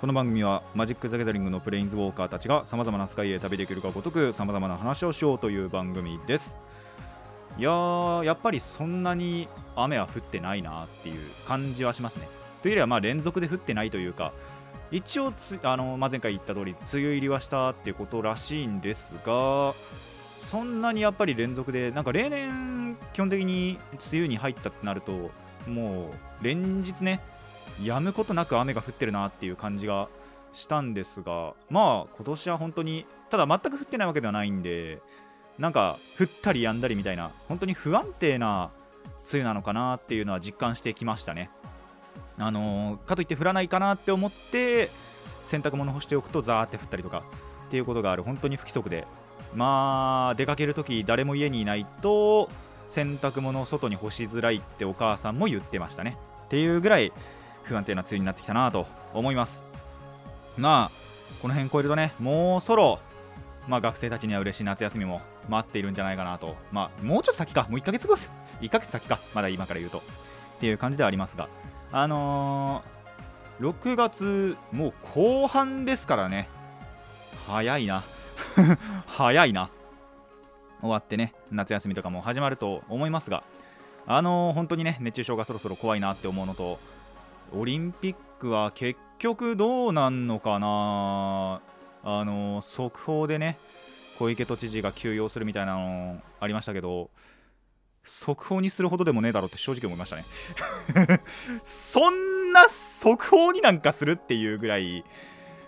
この番組はマジック・ザ・ギャザリングのプレインズウォーカーたちがさまざまなスカイへ旅できるかごとくさまざまな話をしようという番組です。いやーやっぱりそんなに雨は降ってないなっていう感じはしますね。というよりはまあ連続で降ってないというか一応あの、まあ、前回言った通り梅雨入りはしたっていうことらしいんですがそんなにやっぱり連続でなんか例年基本的に梅雨に入ったってなるともう連日ね止むことなく雨が降ってるなっていう感じがしたんですがまあ今年は本当にただ全く降ってないわけではないんでなんか降ったり止んだりみたいな本当に不安定な梅雨なのかなっていうのは実感してきましたね。あのーかといって降らないかなって思って洗濯物干しておくとザーって降ったりとかっていうことがある本当に不規則で。まあ出かけるとき誰も家にいないと洗濯物を外に干しづらいってお母さんも言ってましたね。っていうぐらい不安定な梅雨になってきたなと思います。まあこの辺超えるとねもうそろまあ学生たちには嬉しい夏休みも待っているんじゃないかなと。まあもうちょっと先かもう1ヶ月後 1ヶ月先かまだ今から言うと。っていう感じではありますが。あのー、6月もう後半ですからね。早いな。早いな。終わってね夏休みとかも始まると思いますが。あのー本当にね熱中症がそろそろ怖いなって思うのとオリンピックは結局どうなんのかな。あの速報でね小池都知事が休養するみたいなのありましたけど速報にするほどでもねえだろって正直思いましたね。そんな速報になんかするっていうぐらい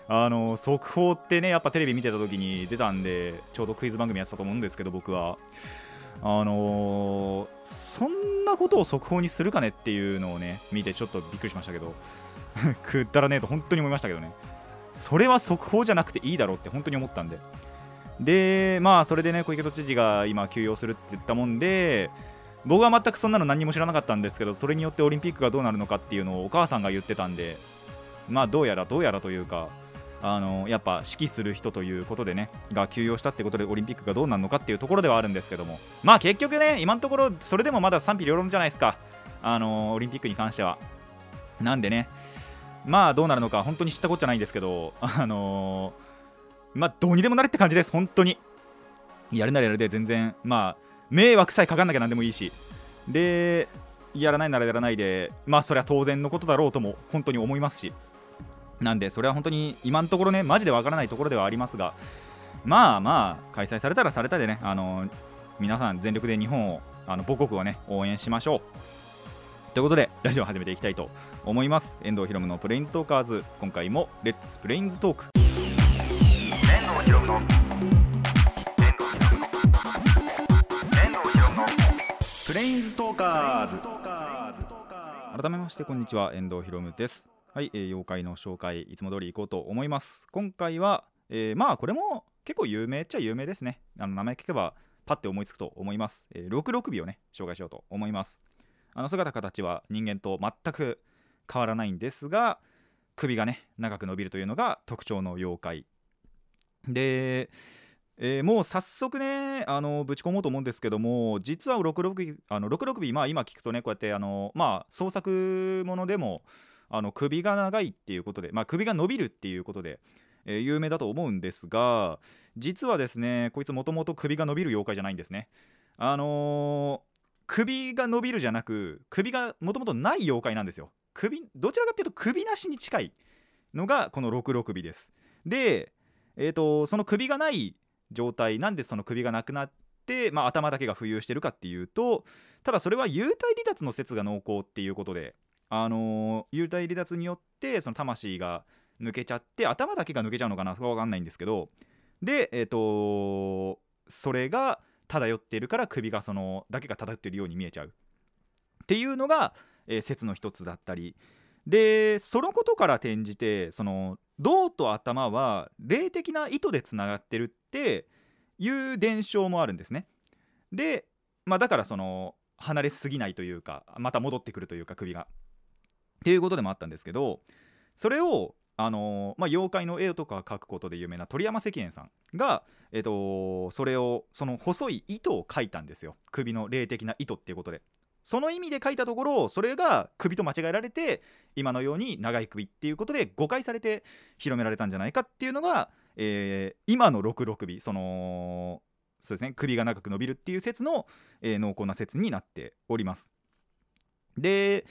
あの速報ってねやっぱテレビ見てた時に出たんでちょうどクイズ番組やってたと思うんですけど僕は。あのーそんなことを速報にするかねっていうのをね見てちょっとびっくりしましたけど くだらねえと本当に思いましたけどね。それは速報じゃなくていいだろうって本当に思ったんで。でまあそれでね小池都知事が今休養するって言ったもんで僕は全くそんなの何も知らなかったんですけどそれによってオリンピックがどうなるのかっていうのをお母さんが言ってたんでまあどうやらどうやらというかあのやっぱ指揮する人ということでねが休養したってことでオリンピックがどうなるのかっていうところではあるんですけども。まあ結局ね今のところそれでもまだ賛否両論じゃないですか。あのオリンピックに関しては。なんでねまあどうなるのか本当に知ったこっちゃないんですけどあのまあどうにでもなれって感じです本当に。やるならやるで全然まあ迷惑さえかかんなきゃなんでもいいし。でやらないならやらないでまあそれは当然のことだろうとも本当に思いますし。なんでそれは本当に今のところねマジでわからないところではありますがまあまあ開催されたらされたでねあの皆さん全力で日本をあの母国をね応援しましょう。ということでラジオを始めていきたいと思います。遠藤ひろむのプレインズトーカーズ。今回もレッツプレインズトーク。遠藤ひろむの。プレインズトーカーズ。改めましてこんにちは。遠藤ひろむですはい、えー妖怪の紹介いつも通り行こうと思います。今回は、えーまあこれも結構有名っちゃ有名ですね。あの名前聞けばパッて思いつくと思います、えー、66尾をね紹介しようと思います。あの姿形は人間と全く変わらないんですが首がね長く伸びるというのが特徴の妖怪。で、えーもう早速ねあのぶち込もうと思うんですけども実は66尾あの66尾まあ今聞くとねこうやってあのまあ創作ものでもあの首が長いっていうことで、まあ、首が伸びるっていうことで、えー有名だと思うんですが実はですねこいつもともと首が伸びる妖怪じゃないんですね。あのー首が伸びるじゃなく首がもともとない妖怪なんですよ。首どちらかっていうと首なしに近いのがこの66尾です。でえー、とその首がない状態なんでその首がなくなって、まあ、頭だけが浮遊してるかっていうとただそれは幽体離脱の説が濃厚っていうことであの幽体離脱によってその魂が抜けちゃって頭だけが抜けちゃうのかな分かんないんですけどでえっ、とそれが漂っているから首がそのだけが漂ってるように見えちゃう。っていうのが、えー説の一つだったり。でそのことから転じてその胴と頭は霊的な糸でつながってるって、いう伝承もあるんですね。で、まあ、だからその離れすぎないというかまた戻ってくるというか首が。っていうことでもあったんですけどそれをあのー、まあ、妖怪の絵とか描くことで有名な鳥山石燕さんが、えーと、それをその細い糸を描いたんですよ。首の霊的な糸っていうことで。その意味で描いたところそれが首と間違えられて今のように長い首っていうことで誤解されて広められたんじゃないかっていうのが、えー、今の66首そのそうですね首が長く伸びるっていう説の、えー、濃厚な説になっております。で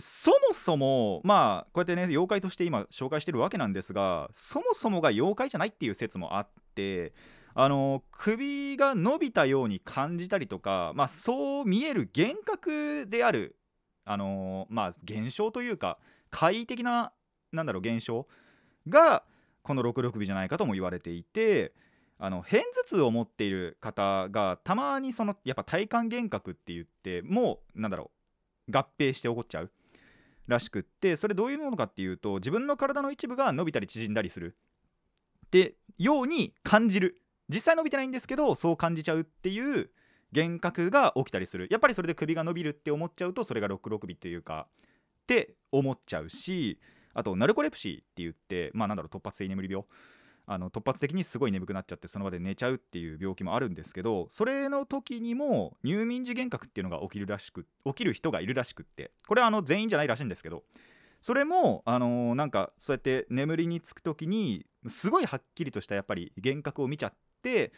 そもそもまあこうやってね妖怪として今紹介してるわけなんですがそもそもが妖怪じゃないっていう説もあってあの首が伸びたように感じたりとか、まあ、そう見える幻覚であるあのまあ現象というか怪異的ななんだろう現象がこの66尾じゃないかとも言われていてあの片頭痛を持っている方がたまにそのやっぱ体感幻覚って言ってもうなんだろう合併して起こっちゃう。らしくってそれどういうものかっていうと自分の体の一部が伸びたり縮んだりする。ってように感じる。実際伸びてないんですけどそう感じちゃうっていう幻覚が起きたりする。やっぱりそれで首が伸びるって思っちゃうとそれが66尾っていうかって思っちゃうしあとナルコレプシーって言ってまあなんだろう突発性眠り病。あの突発的にすごい眠くなっちゃってその場で寝ちゃうっていう病気もあるんですけどそれの時にも入眠時幻覚っていうのが起きるらしく起きる人がいるらしくってこれはあの全員じゃないらしいんですけどそれもあのー、なんかそうやって眠りにつく時にすごいはっきりとしたやっぱり幻覚を見ちゃって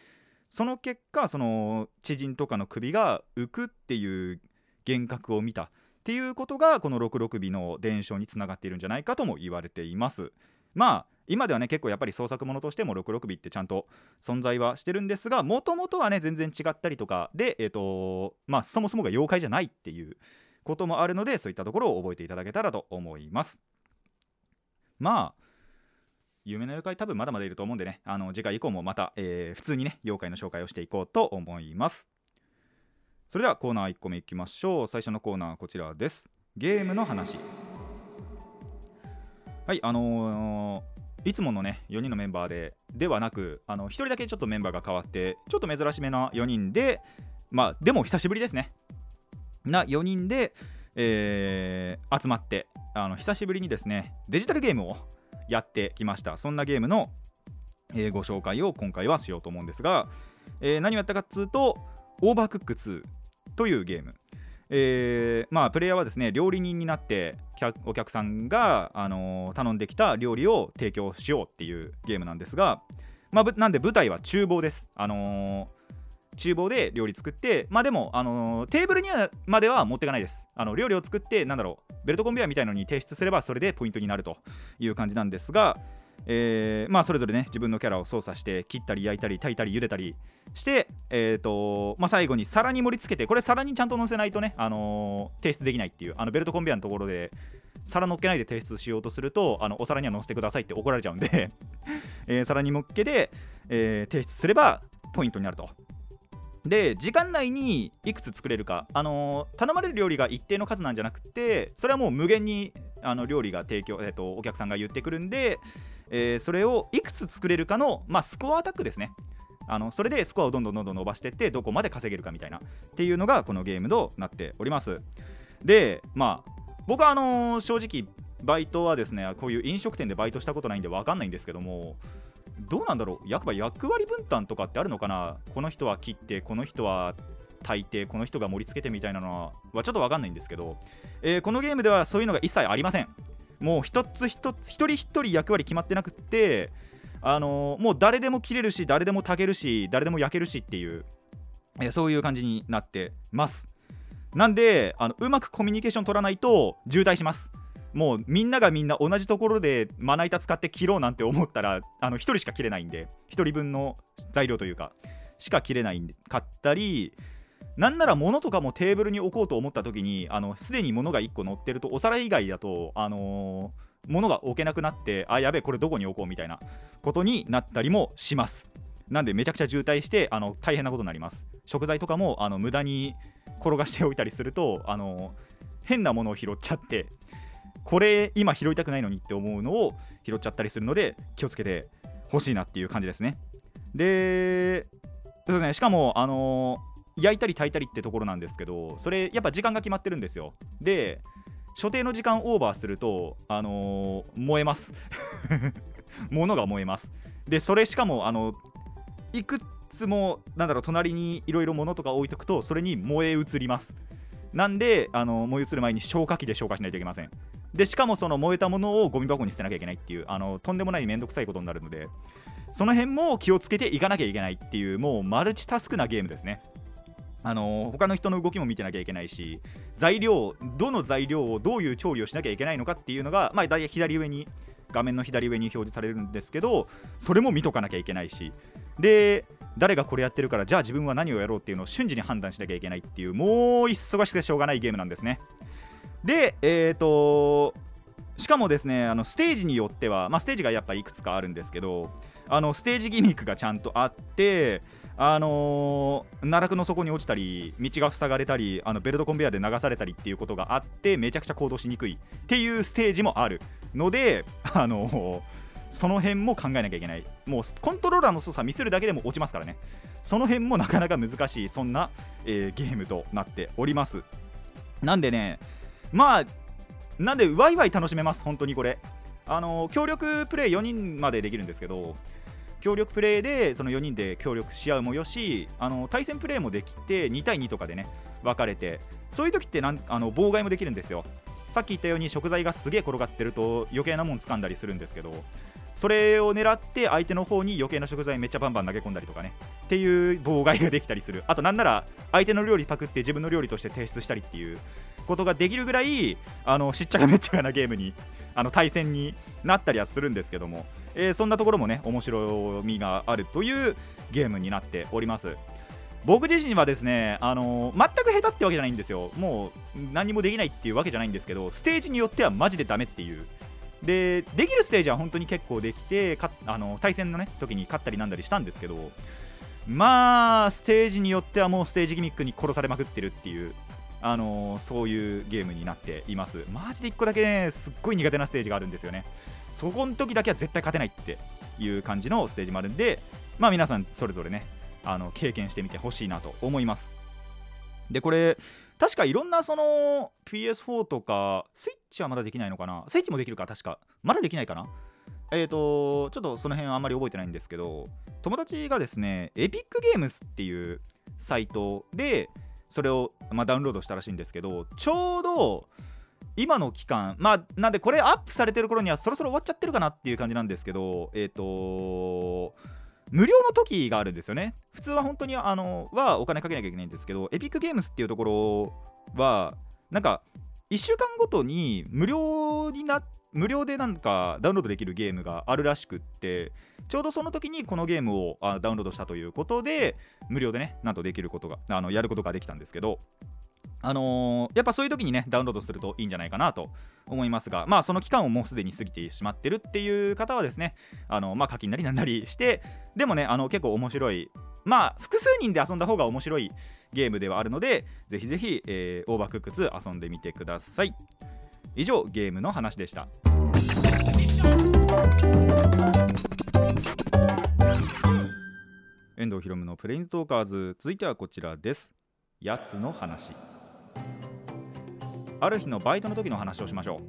その結果その知人とかの首が浮くっていう幻覚を見たっていうことがこの66尾の伝承につながっているんじゃないかとも言われています。まあ今ではね結構やっぱり創作ものとしても66尾ってちゃんと存在はしてるんですがもともとはね全然違ったりとかでえっ、ー、とまあそもそもが妖怪じゃないっていうこともあるのでそういったところを覚えていただけたらと思います。まあ有名な妖怪多分まだまだいると思うんでねあの次回以降もまた、えー、普通にね妖怪の紹介をしていこうと思います。それではコーナー1個目いきましょう。最初のコーナーはこちらです。ゲームの話。はいあのーいつものね4人のメンバーでではなくあの1人だけちょっとメンバーが変わってちょっと珍しめな4人でまあでも久しぶりですね。な4人で、えー、集まってあの久しぶりにですねデジタルゲームをやってきました。そんなゲームの、えー、ご紹介を今回はしようと思うんですが、えー、何をやったかっつうとオーバークック2というゲーム。えー、まあ、プレイヤーはですね料理人になってお客さんが、あのー、頼んできた料理を提供しようっていうゲームなんですが、まあ、なんで舞台は厨房です。あのー、厨房で料理作って、まあでも、あのー、テーブルにはまでは持っていかないです。あの料理を作って、なんだろう、ベルトコンベヤーみたいのに提出すれば、それでポイントになるという感じなんですが、えー、まあそれぞれね自分のキャラを操作して切ったり焼いたり炊いたり茹でたりして、えーとまあ、最後に皿に盛り付けてこれ皿にちゃんと載せないとね、あのー、提出できないっていうあのベルトコンベヤーのところで皿乗っけないで提出しようとするとあのお皿には載せてくださいって怒られちゃうんで えー、皿に乗っけで、えー、提出すればポイントになると。で時間内にいくつ作れるか、あのー、頼まれる料理が一定の数なんじゃなくてそれはもう無限にあの料理が提供、えーと、お客さんが言ってくるんで、えー、それをいくつ作れるかの、まあ、スコアアタックですね。あのそれでスコアをどんどんどんどん伸ばしていってどこまで稼げるかみたいなっていうのがこのゲームとなっております。でまあ僕はあのー、正直バイトはですねこういう飲食店でバイトしたことないんで分かんないんですけどもどうなんだろう？やっぱ役割分担とかってあるのかな？この人は切ってこの人は炊いてこの人が盛り付けてみたいなのはちょっと分かんないんですけど、えー、このゲームではそういうのが一切ありません。もう一つ一つ一人一人役割決まってなくってあのー、もう誰でも切れるし誰でも炊けるし誰でも焼けるしっていう、えー、そういう感じになってます。なんであのうまくコミュニケーション取らないと渋滞します。もうみんながみんな同じところでまな板使って切ろうなんて思ったらあの1人しか切れないんで1人分の材料というかしか切れないかったりなんなら物とかもテーブルに置こうと思った時にすでに物が1個乗ってるとお皿以外だと、あのー、物が置けなくなってあやべえこれどこに置こうみたいなことになったりもします。なんでめちゃくちゃ渋滞してあの大変なことになります。食材とかもあの無駄に転がしておいたりすると、あの、変なものを拾っちゃってこれ今拾いたくないのにって思うのを拾っちゃったりするので気をつけてほしいなっていう感じですね。でそうね。しかもあのー、焼いたり炊いたりってところなんですけどそれやっぱ時間が決まってるんですよ。で所定の時間オーバーするとあのー、燃えます。物が燃えます。でそれしかもあのいくつもなんだろう隣にいろいろ物とか置いとくとそれに燃え移ります。なんであの燃え移る前に消火器で消火しないといけません。でしかもその燃えたものをゴミ箱に捨てなきゃいけないっていうあのとんでもないめんどくさいことになるのでその辺も気をつけていかなきゃいけないっていうもうマルチタスクなゲームですね。あの他の人の動きも見てなきゃいけないし材料どの材料をどういう調理をしなきゃいけないのかっていうのが、まあ、大体左上に画面の左上に表示されるんですけどそれも見とかなきゃいけないしで誰がこれやってるからじゃあ自分は何をやろうっていうのを瞬時に判断しなきゃいけないっていうもう忙しくてしょうがないゲームなんですね。でえ、ー、としかもですねあのステージによっては、まあ、ステージがやっぱいくつかあるんですけどあのステージギミックがちゃんとあってあのー、奈落の底に落ちたり道が塞がれたりあのベルトコンベヤーで流されたりっていうことがあってめちゃくちゃ行動しにくいっていうステージもあるのであのー、その辺も考えなきゃいけない。もうコントローラーの操作見せるだけでも落ちますからね。その辺もなかなか難しいそんな、えー、ゲームとなっております。なんでねまあなんでワイワイ楽しめます本当にこれ。あの協力プレイ4人までできるんですけど協力プレイでその4人で協力し合うもよしあの対戦プレイもできて2対2とかでね分かれてそういう時ってなんあの妨害もできるんですよ。さっき言ったように食材がすげえ転がってると余計なもん掴んだりするんですけどそれを狙って相手の方に余計な食材めっちゃバンバン投げ込んだりとかねっていう妨害ができたりする。あとなんなら相手の料理パクって自分の料理として提出したりっていうことができるぐらいあのしっちゃかめっちゃかなゲームに あの対戦になったりはするんですけども、えー、そんなところもね面白みがあるというゲームになっております。僕自身はですね、あのー、全く下手ってわけじゃないんですよ。もう何もできないっていうわけじゃないんですけどステージによってはマジでダメっていう。でできるステージは本当に結構できてかあの対戦のね時に勝ったりなんだりしたんですけどまあステージによってはもうステージギミックに殺されまくってるっていう。あのー、そういうゲームになっています。マジで1個だけねすっごい苦手なステージがあるんですよね。そこの時だけは絶対勝てないっていう感じのステージもあるんでまあ皆さんそれぞれねあの経験してみてほしいなと思います。でこれ確かいろんなその PS4 とかスイッチはまだできないのかな？スイッチもできるか確か。まだできないかな？えーと、ちょっとその辺あんまり覚えてないんですけど友達がですねエピックゲームスっていうサイトでそれを、まあ、ダウンロードしたらしいんですけどちょうど今の期間まあなんでこれアップされてる頃にはそろそろ終わっちゃってるかなっていう感じなんですけどえっ、ー、と無料の時があるんですよね。普通は本当にあのはお金かけなきゃいけないんですけどエピックゲームスっていうところはなんか1週間ごとに無料にな無料でなんかダウンロードできるゲームがあるらしくってちょうどその時にこのゲームをあダウンロードしたということで無料でねなんとできることがあのやることができたんですけどあのー、やっぱそういう時にねダウンロードするといいんじゃないかなと思いますがまあその期間をもうすでに過ぎてしまってるっていう方はですねあのまあ課金なりなんなりしてでもねあの結構面白いまあ複数人で遊んだ方が面白いゲームではあるのでぜひぜひ、えー、オーバークック2遊んでみてください。以上ゲームの話でした。遠藤ひろむのプレインズトーカーズ。続いてはこちらです。やつの話。ある日のバイトの時の話をしましょう。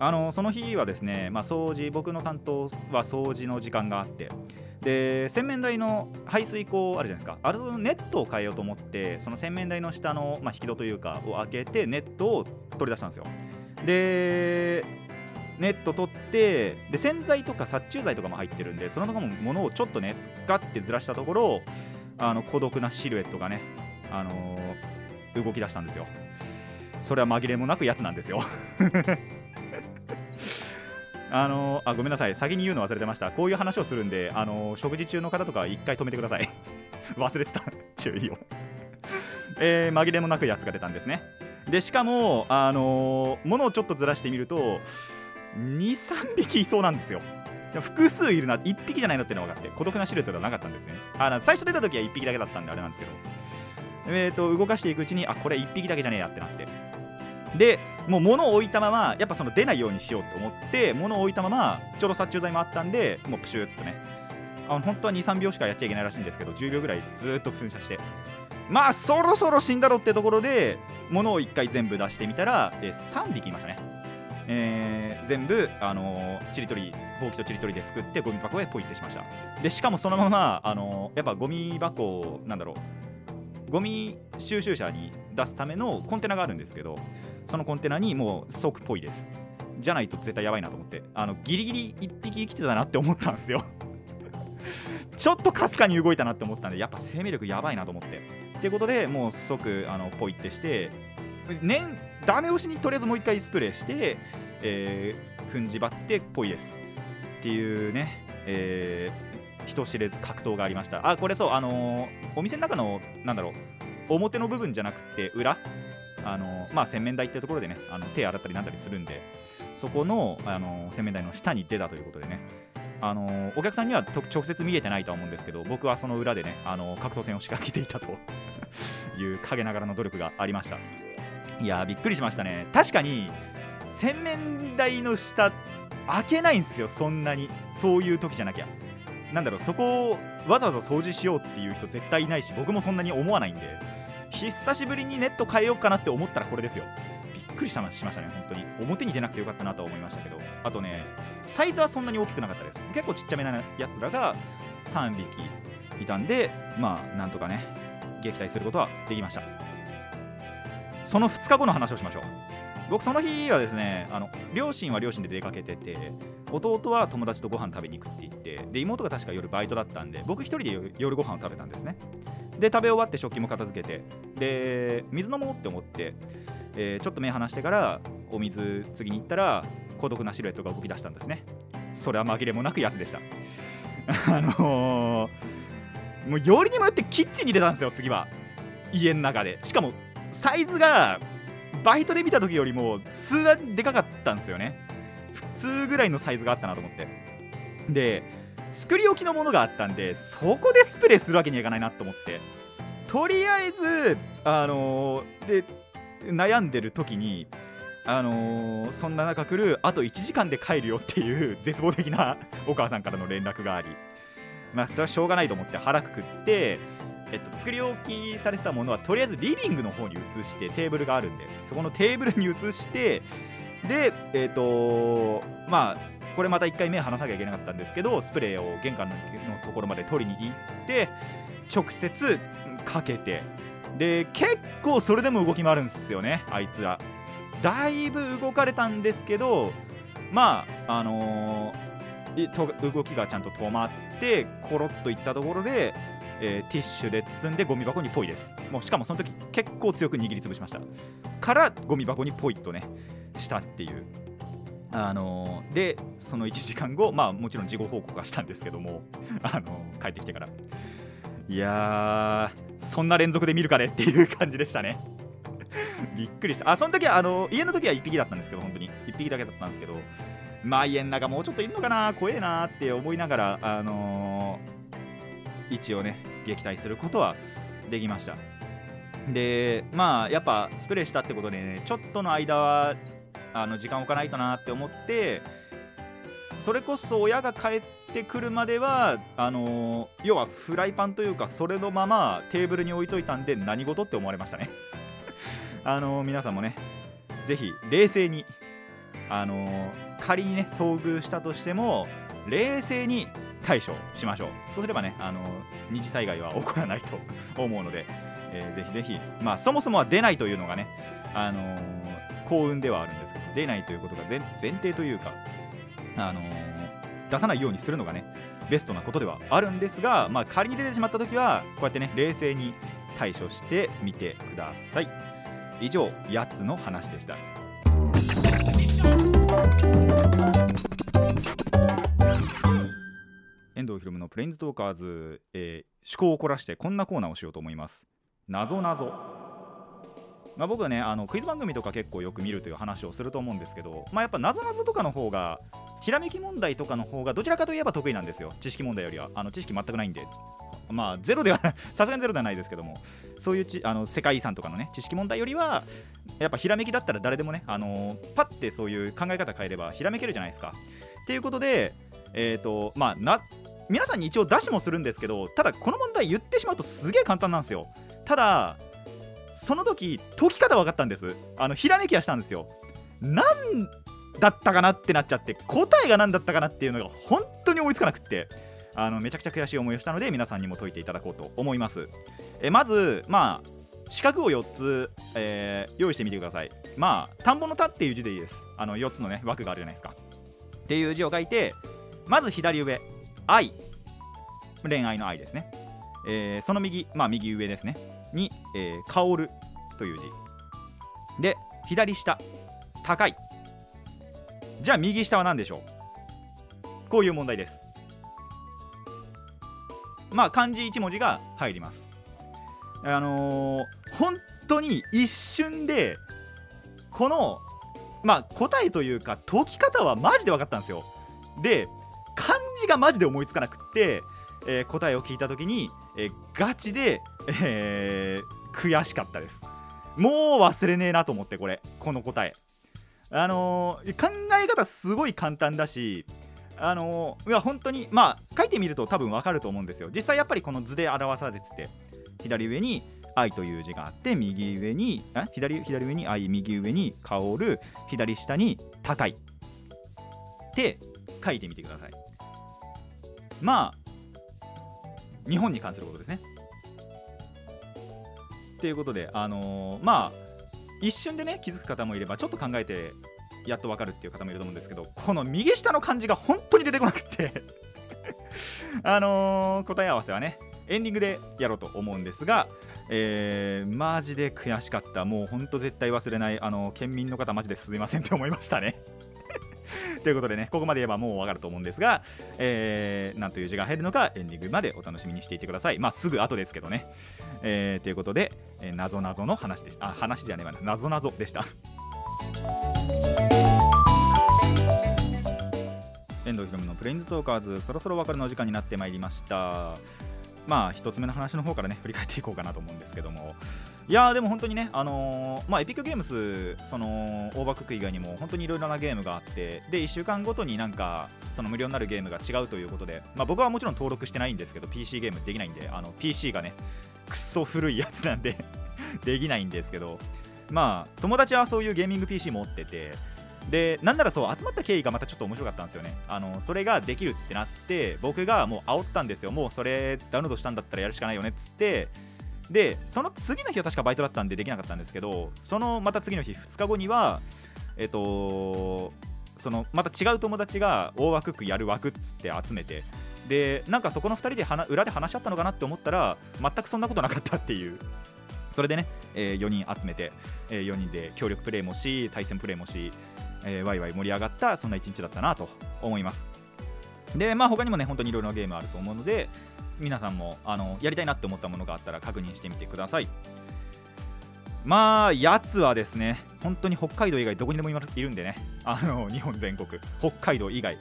あのその日はですね、まあ、掃除僕の担当は掃除の時間があって。で洗面台の排水口あるじゃないですか。あれのネットを変えようと思ってその洗面台の下の、まあ、引き戸というかを開けてネットを取り出したんですよ。でネット取ってで洗剤とか殺虫剤とかも入ってるんでその中のものをちょっとねガッてずらしたところあの孤独なシルエットがね、あのー、動き出したんですよ。それは紛れもなくやつなんですよ。あのあごめんなさい。先に言うの忘れてました。こういう話をするんであの食事中の方とか一回止めてください。忘れてた。注意を。えー、紛れもなくやつが出たんですね。でしかもあのー、物をちょっとずらしてみると23匹いそうなんですよ。複数いるな。1匹じゃないのってのが分かって孤独なシルエットではなかったんですね。あ最初出た時は1匹だけだったんであれなんですけど。えーと動かしていくうちにあこれ1匹だけじゃねえやってなって。でもう物を置いたままやっぱその出ないようにしようと思って物を置いたままちょうど殺虫剤もあったんでもうプシューっとね。あの本当は23秒しかやっちゃいけないらしいんですけど10秒ぐらいずっと噴射して。まあそろそろ死んだろってところで物を1回全部出してみたら、え3匹いましたね。えー、全部、あの、ちりとりほうきとちりとりですくってゴミ箱へポイってしました。でしかもそのまま、あのー、やっぱゴミ箱なんだろうゴミ収集車に出すためのコンテナがあるんですけどそのコンテナにもう即ポイです。じゃないと絶対やばいなと思って。あのギリギリ1匹生きてたなって思ったんですよ。ちょっとかすかに動いたなって思ったんでやっぱ生命力やばいなと思って。っていうことでもう即あのポイってして年ダメ押しにとりあえずもう一回スプレーして、えー、踏んじばってポイです。っていうね、えー、人知れず格闘がありました。あこれそうあのー、お店の中のなんだろう表の部分じゃなくて裏あの、まあ洗面台ってところでねあの手洗ったりなんだりするんでそこの、あの洗面台の下に出たということでねあのお客さんには直接見えてないとは思うんですけど僕はその裏でねあの格闘戦を仕掛けていたと いう陰ながらの努力がありました。いやびっくりしましたね。確かに洗面台の下開けないんですよそんなに。そういう時じゃなきゃ。なんだろうそこをわざわざ掃除しようっていう人絶対いないし僕もそんなに思わないんで。久しぶりにネット変えようかなって思ったらこれですよ。びっくりしましたね本当に。表に出なくてよかったなと思いましたけど。あとねサイズはそんなに大きくなかったです。結構ちっちゃめなやつらが3匹いたんでまあなんとかね撃退することはできました。その2日後の話をしましょう。僕その日はですねあの両親は両親で出かけてて弟は友達とご飯食べに行くって言ってで妹が確か夜バイトだったんで僕1人で夜ご飯を食べたんですね。で食べ終わって食器も片付けてで水飲もうって思って、えー、ちょっと目離してからお水次に行ったら孤独なシルエットが動き出したんですね。それは紛れもなくやつでした。あのー、もうよりにもよってキッチンに出たんですよ次は。家の中で。しかもサイズがバイトで見た時よりも数段でかかったんですよね。普通ぐらいのサイズがあったなと思って。で作り置きのものがあったんでそこでスプレーするわけにはいかないなと思って。とりあえずあのー、で悩んでる時にあのー、そんな中来るあと1時間で帰るよっていう絶望的なお母さんからの連絡があり。まあそれはしょうがないと思って腹くくってえっと、作り置きされてたものはとりあえずリビングの方に移してテーブルがあるんでそこのテーブルに移してでえっ、とまあこれまた1回目離さなきゃいけなかったんですけどスプレーを玄関のところまで取りに行って直接かけてで結構それでも動き回るんですよねあいつは。だいぶ動かれたんですけどまああのー、動きがちゃんと止まってコロッといったところでえー、ティッシュで包んでゴミ箱にポイです。もうしかもその時結構強く握りつぶしました。からゴミ箱にポイっとねしたっていう。あの、でその1時間後まあもちろん事後報告はしたんですけども あの、帰ってきてから。いやーそんな連続で見るかねっていう感じでしたね。びっくりした。あその時はあの家の時は1匹だったんですけど本当に。1匹だけだったんですけどまあ家の中もうちょっといるのかな怖えなって思いながらあのー、一応ね撃退することはできました。でまあやっぱスプレーしたってことでねちょっとの間はあの時間置かないとなって思ってそれこそ親が帰ってくるまではあの要はフライパンというかそれのままテーブルに置いといたんで何事って思われましたね。あの皆さんもねぜひ冷静にあの仮にね遭遇したとしても冷静に対処しましょう。そうすればねあの二次災害は起こらないと思うので、えー、ぜひぜひ、まあ、そもそもは出ないというのがね、あのー、幸運ではあるんです出ないということが前提というか、あのー、出さないようにするのがねベストなことではあるんですが、まあ、仮に出てしまった時はこうやってね冷静に対処してみてください。以上やつの話でした。遠藤ひろむのプレインズトーカーズ、えー、思考を凝らしてこんなコーナーをしようと思います。なぞなぞまあ、僕はねあのクイズ番組とか結構よく見るという話をすると思うんですけど、まあ、やっぱなぞなぞとかの方がひらめき問題とかの方がどちらかといえば得意なんですよ。知識問題よりは。あの知識全くないんで。まあゼロでは さすがにゼロではないですけども。そういうちあの世界遺産とかのね知識問題よりはやっぱひらめきだったら誰でもねあのパッてそういう考え方変えればひらめけるじゃないですか。っていうことでえっ、ー、とまあな皆さんに一応出しもするんですけどただこの問題言ってしまうとすげえ簡単なんですよ。ただその時解き方分かったんです。あのひらめきはしたんですよ。何だったかなってなっちゃって答えが何だったかなっていうのが本当に思いつかなくって。あのめちゃくちゃ悔しい思いをしたので皆さんにも解いていただこうと思います。えまずまあ四角を4つ、えー、用意してみてください。まあ田んぼの田っていう字でいいです。あの4つのね枠があるじゃないですか。っていう字を書いてまず左上愛。恋愛の愛ですね、えー、その右まあ右上ですね。に、えー、香るという字。で左下高い。じゃあ右下は何でしょう？こういう問題です。まあ漢字1文字が入ります。あのー、本当に一瞬でこのまあ答えというか解き方はマジで分かったんですよ。で漢字がマジで思いつかなくって、えー、答えを聞いた時に、えー、ガチで、えー、悔しかったです。もう忘れねえなと思ってこれ。この答え。あのー、考え方すごい簡単だしあのー、いや本当にまあ書いてみると多分わかると思うんですよ。実際やっぱりこの図で表されてて左上に愛という字があって右上にあ左左上に愛右上に香る左下に高い。って書いてみてください。まあ日本に関することですね。ということであのー、まあ一瞬でね気づく方もいればちょっと考えてやっと分かるっていう方もいると思うんですけどこの右下の漢字が本当に出てこなくって あのー、答え合わせはねエンディングでやろうと思うんですが、えー、マジで悔しかった。もうほんと絶対忘れないあの県民の方マジですみませんって思いましたね。ということでね、ここまで言えばもうわかると思うんですが、えー、なんという字が入るのか、エンディングまでお楽しみにしていてください。まあ、すぐ後ですけどね。えー、ということで、えー、謎謎の話でした。あ、話じゃねえわな、謎謎でした。遠藤ひろむのプレインズトーカーズそろそろお別れの時間になってまいりましたまあ1つ目の話の方からね振り返っていこうかなと思うんですけどもいやでも本当にねあのー、まあエピックゲームスその大クック以外にも本当にいろいろなゲームがあってで1週間ごとになんかその無料になるゲームが違うということでまあ僕はもちろん登録してないんですけど PC ゲームできないんであの PC がねくっそ古いやつなんで できないんですけどまあ友達はそういうゲーミング PC 持っててでなんならそう集まった経緯がまたちょっと面白かったんですよね。あのそれができるってなって僕がもう煽ったんですよ。もうそれダウンロードしたんだったらやるしかないよねっつってでその次の日は確かバイトだったんでできなかったんですけどそのまた次の日2日後にはえっとそのまた違う友達が大枠区やる枠っつって集めてでなんかそこの2人で裏で話し合ったのかなって思ったら全くそんなことなかったっていう。それでね、えー、4人集めて、えー、4人で協力プレイもし対戦プレイもしえー、ワイワイ盛り上がったそんな一日だったなと思います。でまあ他にもね本当にいろいろなゲームあると思うので皆さんもあのやりたいなって思ったものがあったら確認してみてください。まあやつはですね本当に北海道以外どこにでもいるんでね。あの日本全国。北海道以外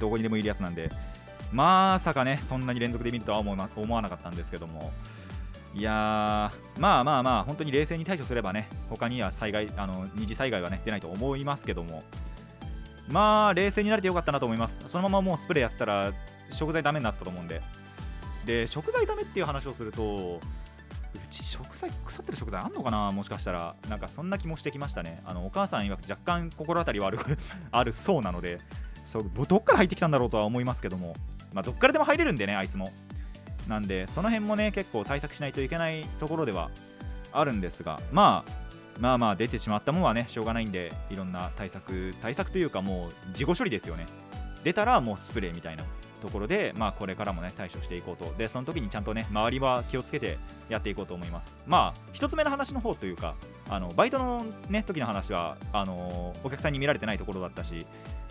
どこにでもいるやつなんで。まさかねそんなに連続で見るとは思わなかったんですけども。いやまあまあまあ、本当に冷静に対処すればね、他には災害、あの二次災害はね、出ないと思いますけども、まあ、冷静になれてよかったなと思います。そのままもうスプレーやってたら、食材ダメになってたと思うんで。で、食材ダメっていう話をすると、うち食材、腐ってる食材あんのかな？もしかしたら。なんかそんな気もしてきましたね。あのお母さん曰く若干心当たりはある あるそうなので、そうどっから入ってきたんだろうとは思いますけども、まあ、どっからでも入れるんでね、あいつも。なんでその辺もね結構対策しないといけないところではあるんですが、まあ、まあまあ出てしまったものはねしょうがないんでいろんな対策対策というかもう自己処理ですよね。出たらもうスプレーみたいなところで、まあ、これからもね対処していこうと。でその時にちゃんとね周りは気をつけてやっていこうと思います。まあ一つ目の話の方というかあのバイトのね時の話はあのお客さんに見られてないところだったし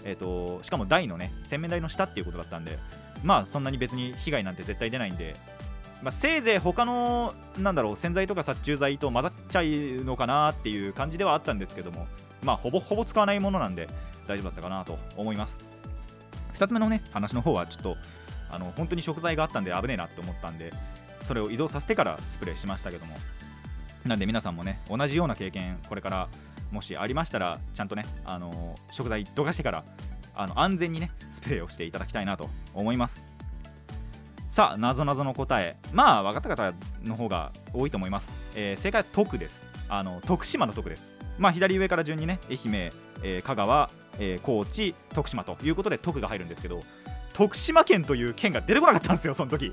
えーと、しかも台のね洗面台の下っていうことだったんでまあそんなに別に被害なんて絶対出ないんで、まあ、せいぜい他のなんだろう洗剤とか殺虫剤と混ざっちゃうのかなっていう感じではあったんですけどもまあほぼほぼ使わないものなんで大丈夫だったかなと思います。2つ目のね話の方はちょっとあの本当に食材があったんで危ねえなって思ったんでそれを移動させてからスプレーしましたけども。なんで皆さんもね同じような経験これからもしありましたらちゃんとね、あの食材どかしてからあの安全にねスプレーをしていただきたいなと思います。さあなぞなぞの答え。まあ分かった方の方が多いと思います、えー、正解は徳です。あの徳島の徳です。まあ左上から順にね愛媛、えー、香川、えー、高知徳島ということで徳が入るんですけど徳島県という県が出てこなかったんですよその時。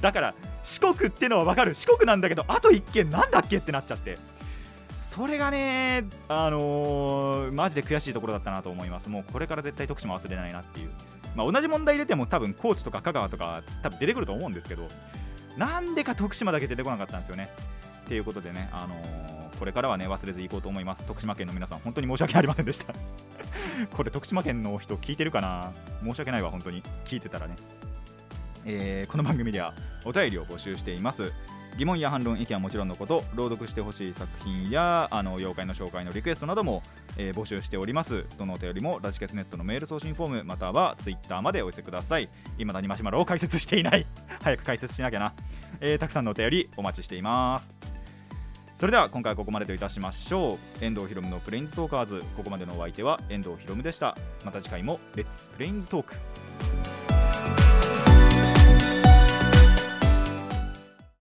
だから四国ってのは分かる。四国なんだけどあと1県なんだっけってなっちゃって。それがねあのー、マジで悔しいところだったなと思います。もうこれから絶対徳島忘れないなっていう。まあ、同じ問題出ても多分高知とか香川とか多分出てくると思うんですけどなんでか徳島だけ出てこなかったんですよね。ということでね、あのー、これからはね忘れず行こうと思います。徳島県の皆さん本当に申し訳ありませんでした。これ徳島県の人聞いてるかな？申し訳ないわ本当に。聞いてたらね。えー、この番組ではお便りを募集しています。疑問や反論意見はもちろんのこと朗読してほしい作品やあの妖怪の紹介のリクエストなども、えー、募集しております。どのお便りもラジケスネットのメール送信フォームまたはツイッターまでお寄せください。今だにマシュマロを解説していない。早く解説しなきゃな、えー、たくさんのお便りお待ちしています。それでは今回はここまでといたしましょう。遠藤ひろむのプレインズトーカーズ。ここまでのお相手は遠藤ひろむでした。また次回もレッツプレインズトーク